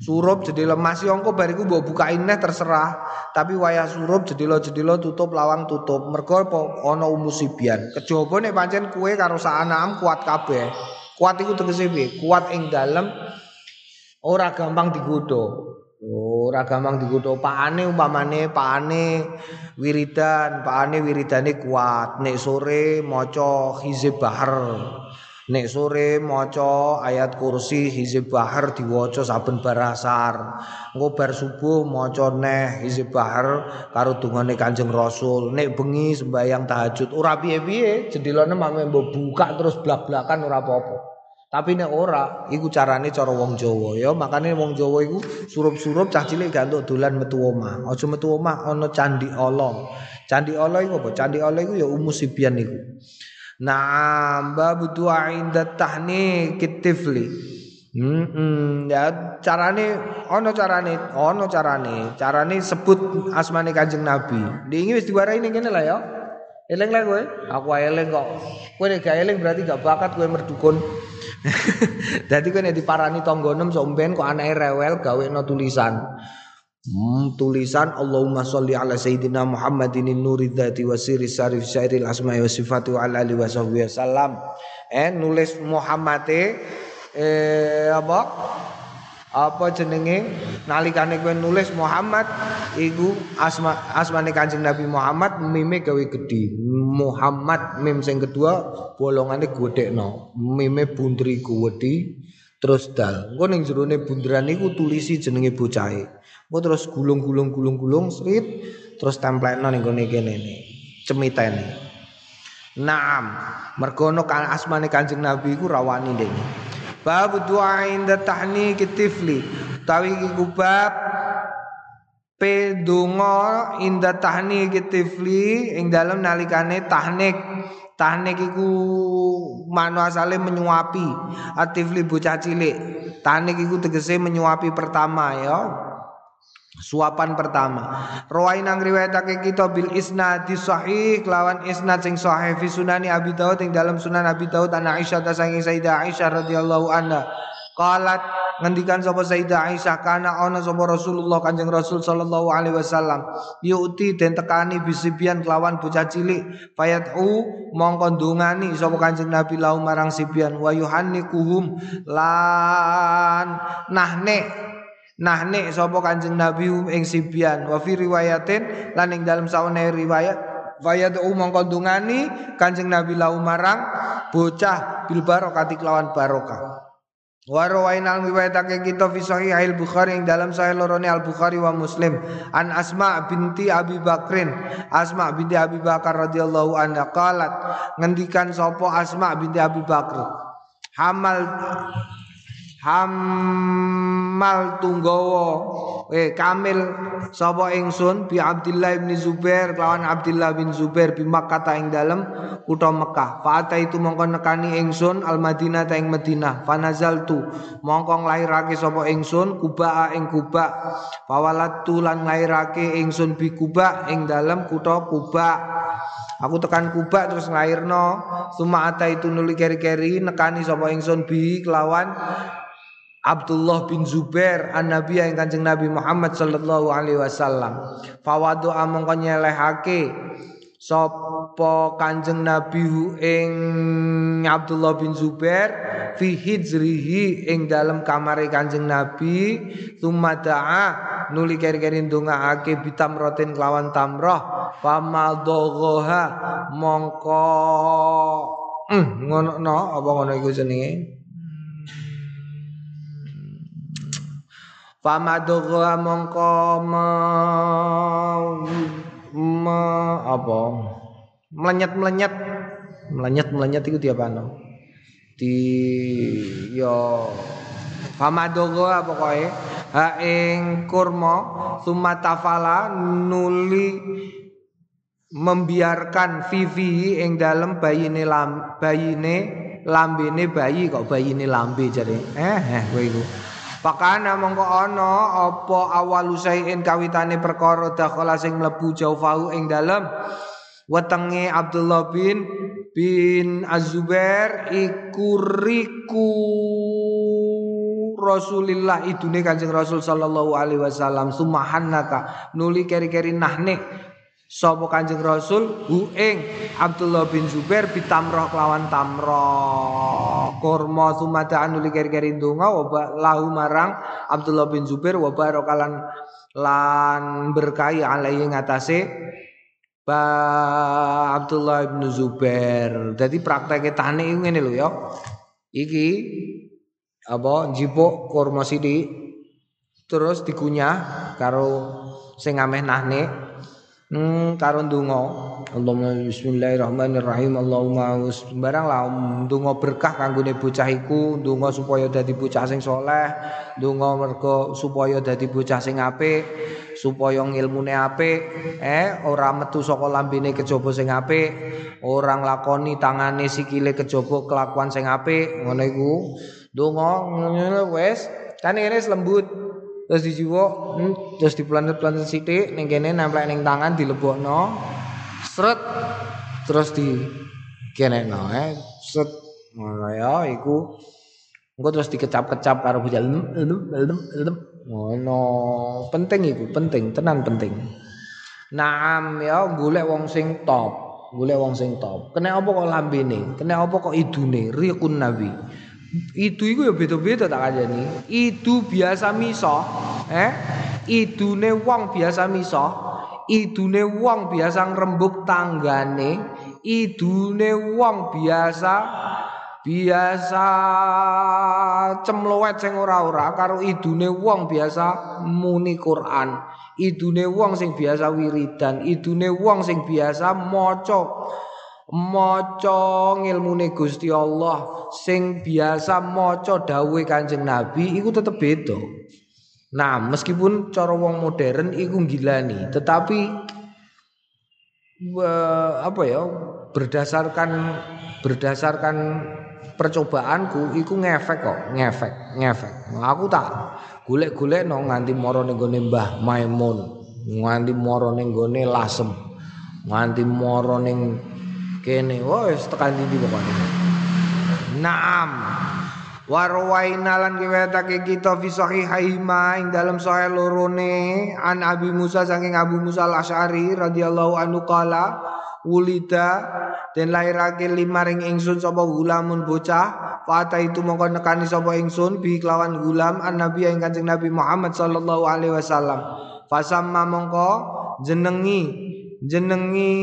Surup jendela masih ongko bariku mbok bukain neh terserah. Tapi wayah surup jendela-jendela tutup lawang tutup. Mergo ana umusibian. Kejaba nek pancen kue karo anakam kuat kabeh. Kuat iku tegese piye? Kuat ing dalem ora gampang digodho. Ora gampang digodho. Pakane umpamane pakane wiridan, pakane wiridane kuat. Nek sore maca hizib bahar. Nek sore maca ayat kursi hizib bahar diwaca saben bar asar. Engko bar subuh maca neh hizib bahar karo dungane Kanjeng Rasul. Nek bengi sembayang tahajud ora piye-piye, jendelane buka terus blak-blakan ora apa-apa. Tapi nek ora, iku carane cara wong Jawa ya. Makane wong Jawa iku surup-surup cah cilik gak entuk dolan metu omah. Aja metu omah ana candi Allah. Candi Allah iku apa? Candi Allah iku ya umusibian iku. Nah, bab du'a inda tahni kitifli. Hmm, ya carane ono carane, ono carane. Carane sebut asmane Kanjeng Nabi. Diingi wis diwarai ning kene lah ya. Eleng lah kowe. Aku eleng kok. Kowe nek gak berarti gak bakat kowe merdukun. *laughs* Dadi kowe nek diparani tanggonem somben kok anake rewel gawekno tulisan. Hmm, tulisan Allahumma sholli ala sayyidina Muhammadin nuri dzati wa sirri sarif syairil asma'i wa sifati wa ala alihi wa sahbihi wasallam. Eh nulis Muhammade eh apa? apa jenenge nalikane kowe nulis Muhammad iku asma asmane Kanjeng Nabi Muhammad mime gawe gedhi Muhammad mim sing kedua bolongane godhekno mime bundri gedhi terus dal engko ning jerone bunderan iku tulisi jenenge bocahe engko terus gulung-gulung gulung-gulung srit terus templekno ning gone kene cemitene Naam mergo ana asmane Kanjeng Nabi iku rawani dene Bab doa inda tahni kitifli. Tawi iku bab pedonga inda tahni kitifli ing dalam nalikane tahnik. Tahnik iku manu asale menyuapi. Atifli bocah cilik. Tahnik iku tegese menyuapi pertama ya. Suapan pertama. Rawain nang riwayatake kita bil isnad sahih lawan isnad sing sahih fi sunani Abi Daud ing dalam sunan Abi Daud ana Aisyah ta saking Sayyidah Aisyah radhiyallahu anha. Qalat ngendikan sapa Sayyidah Aisyah kana ana sapa Rasulullah Kanjeng Rasul sallallahu alaihi wasallam. Yuti den tekani bisibian kelawan bocah cilik. Fayatu mongko ndungani sapa Kanjeng Nabi lau marang sibian. Wa yuhannikuhum lan nahne Nah nek sapa Kanjeng Nabi ing sibian. Wa fi riwayatin lan ing dalam sawane riwayat Fayad mongko dungani Kanjeng Nabi lau marang bocah bil barokati kelawan barokah. Wa rawainal riwayatake kita fi sahih al Bukhari ing dalam sahih lorone Al Bukhari wa Muslim. An Asma binti Abi Bakrin. Asma binti Abi Bakar radhiyallahu anha qalat ngendikan sapa Asma binti Abi Bakar hamal hamal tunggawa. Eh kamil sapa ingsun? Bi Abdullah bin Zubair lawan Abdullah bin Zubair bi Makkah ing dalem kutha Mekah fa itu mongko nekani ingsun al Madinah ta ing Madinah fa nazaltu mongko nglairake sapa ingsun Kuba ing Kuba fawalatu lan nglairake ingsun bi Kuba ing dalem kutha Kuba Aku tekan Kuba terus nglairno. Suma itu nuli keri-keri nekani sapa ingsun bi kelawan Abdullah bin Zubair an Nabi yang kanjeng Nabi Muhammad sallallahu alaihi wasallam. Fawadu among nyelehake sapa kanjeng Nabi ing Abdullah bin Zubair fi hijrihi ing dalam kamare kanjeng Nabi tumada'a nuli keri-keri ndongaake bitamrotin kelawan tamroh famadogha mongko mm, ngono no apa ngono iku jenenge Famadogha mongko me apa? Melenyet melenyet melenyet melenyet itu dia pano. Di yo famadogha pokoknya ha ing kurma sumatafala nuli membiarkan Vivi ing dalam bayine lam bayine lambene bayi kok bayine lambe jare eh eh kowe iku Pakana mongko ana apa awal usaiin kawitane perkara dakhala sing mlebu jaufahu ing dalem. Wetenge Abdullah bin bin Az-Zubair iku riku Rasulillah idune Kanjeng Rasul sallallahu alaihi wasallam. Sumahannaka nuli keri-keri nahne sapa Kanjeng Rasul hu ing Abdullah bin Zubair bitamrah kelawan tamrah kurma sumata anu keri-keri donga wa lahu marang Abdullah bin Zubair wa barakalan lan berkahi alaihi ngatasé Ba Abdullah bin Zubair. Jadi prakteknya tani iku ngene lho ya. Iki apa jipuk kurma sithik terus dikunyah karo sing ameh nahne Hmm, karo ndonga. Allahumma bismillahirrahmanirrahim. Allahumma barang lah ndonga berkah kanggone bocah iku, ndonga supaya dadi bocah sing soleh, ndonga mergo supaya dadi bocah sing apik, supaya ngilmune apik, eh ora metu saka lambene kejaba sing apik, ora nglakoni tangane sikile kejaba kelakuan sing apik, ngono iku. Ngono wis, kan ini lembut. Terus dijiwo hmm, terus diplanet-planet sithik ning kene nempel ning tangan dilebokno. Sret terus di kene no eh. Sret. Ngono ya iku. Engko terus dikecap-kecap karo bujal. Ngono. Penting iku penting tenan penting. Naam ya golek wong sing top golek wong sing top. Kena apa kok lambene? Kena apa kok idune? Riqun nabi itu iku ya beda-beda tak kajani. Itu biasa miso, eh? Idune wong biasa miso, idune wong biasa ngrembug tanggane, idune wong biasa biasa cemlowet sing ora-ora karo idune wong biasa muni Quran. Idune wong sing biasa wiridan, idune wong sing biasa maca maca ngilmune Gusti Allah sing biasa maca dawuhe Kanjeng Nabi iku tetep beda. Nah, meskipun cara wong modern iku gilani, tetapi apa ya berdasarkan berdasarkan percobaanku iku ngefek kok, ngefek, ngefek. Aku tak golek-golek no nganti mara ning Mbah Maimun, nganti mara ning Lasem, nganti mara ning kene. Wis tekan ndi pokoknya. Naam. Warwaina lan kita fi sahihaima ing dalam sahih lorone an Abi Musa saking Abu Musa Al-Asy'ari radhiyallahu anhu qala wulida den lairake limaring ingsun sapa gulamun bocah. Fata itu mongko nekani sapa ingsun bi kelawan gulam an nabi ing kanjeng Nabi Muhammad sallallahu alaihi wasallam. Fasamma mongko jenengi jenengi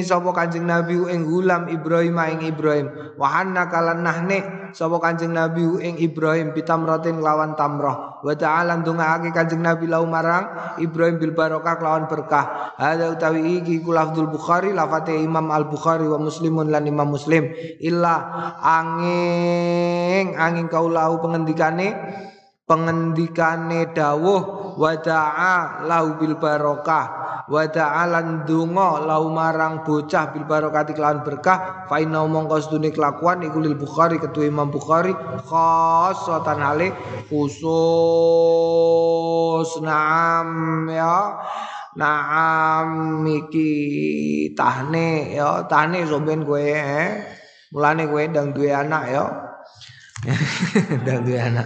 sapa Kanjeng Nabi ing gulam Ibrahim ing Ibrahim. Wa hanna kalan nahne sapa Kanjeng Nabi ing Ibrahim bitamratin lawan tamrah wa ta'ala ndongaake Kanjeng Nabi lau marang Ibrahim bil barokah lawan berkah. Ada utawi iki ku lafdzul Bukhari lafate Imam Al Bukhari wa Muslimun lan Imam Muslim. Illa angin angin kaulahu pengendikane pengendikane dawuh wa da'a lahu bil barokah. Wa ta'ala ndonga lau marang bocah bil barokati kelawan berkah. Fa inna mongko sedune kelakuan iku lil Bukhari ketua Imam Bukhari khassatan hale khusus. Naam ya. Naam iki tahne ya. Tahne soben kowe eh. Mulane kowe ndang duwe anak ya *laughs* dan duwe anak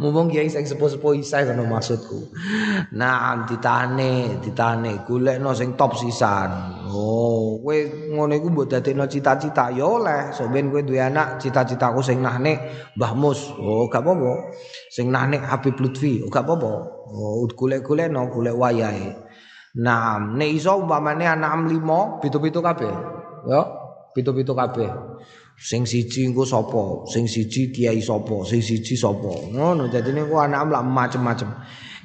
mumpung kiai sing sepuh-sepuh isa ngono maksudku. Nah ditane ditane golekno sing top sisan. Oh kowe ngono iku mbok dadekno cita-cita. Ya oleh so ben kowe duwe anak cita-citaku sing nahne Mbah Mus. Oh gak apa-apa. Sing nahne Habib Lutfi oh gak apa-apa. Oh golek-golekno golek wayahe. Nah nek iso umpamane anak 5 pitu-pitu kabeh. Ya pitu-pitu kabeh sing siji engko sapa? Sing siji kiai sapa? Sing siji sapa? Ngono dadine ku anak amlak macem-macem.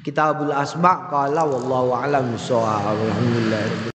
Kitabul asma qala wallahu alam alhamdulillah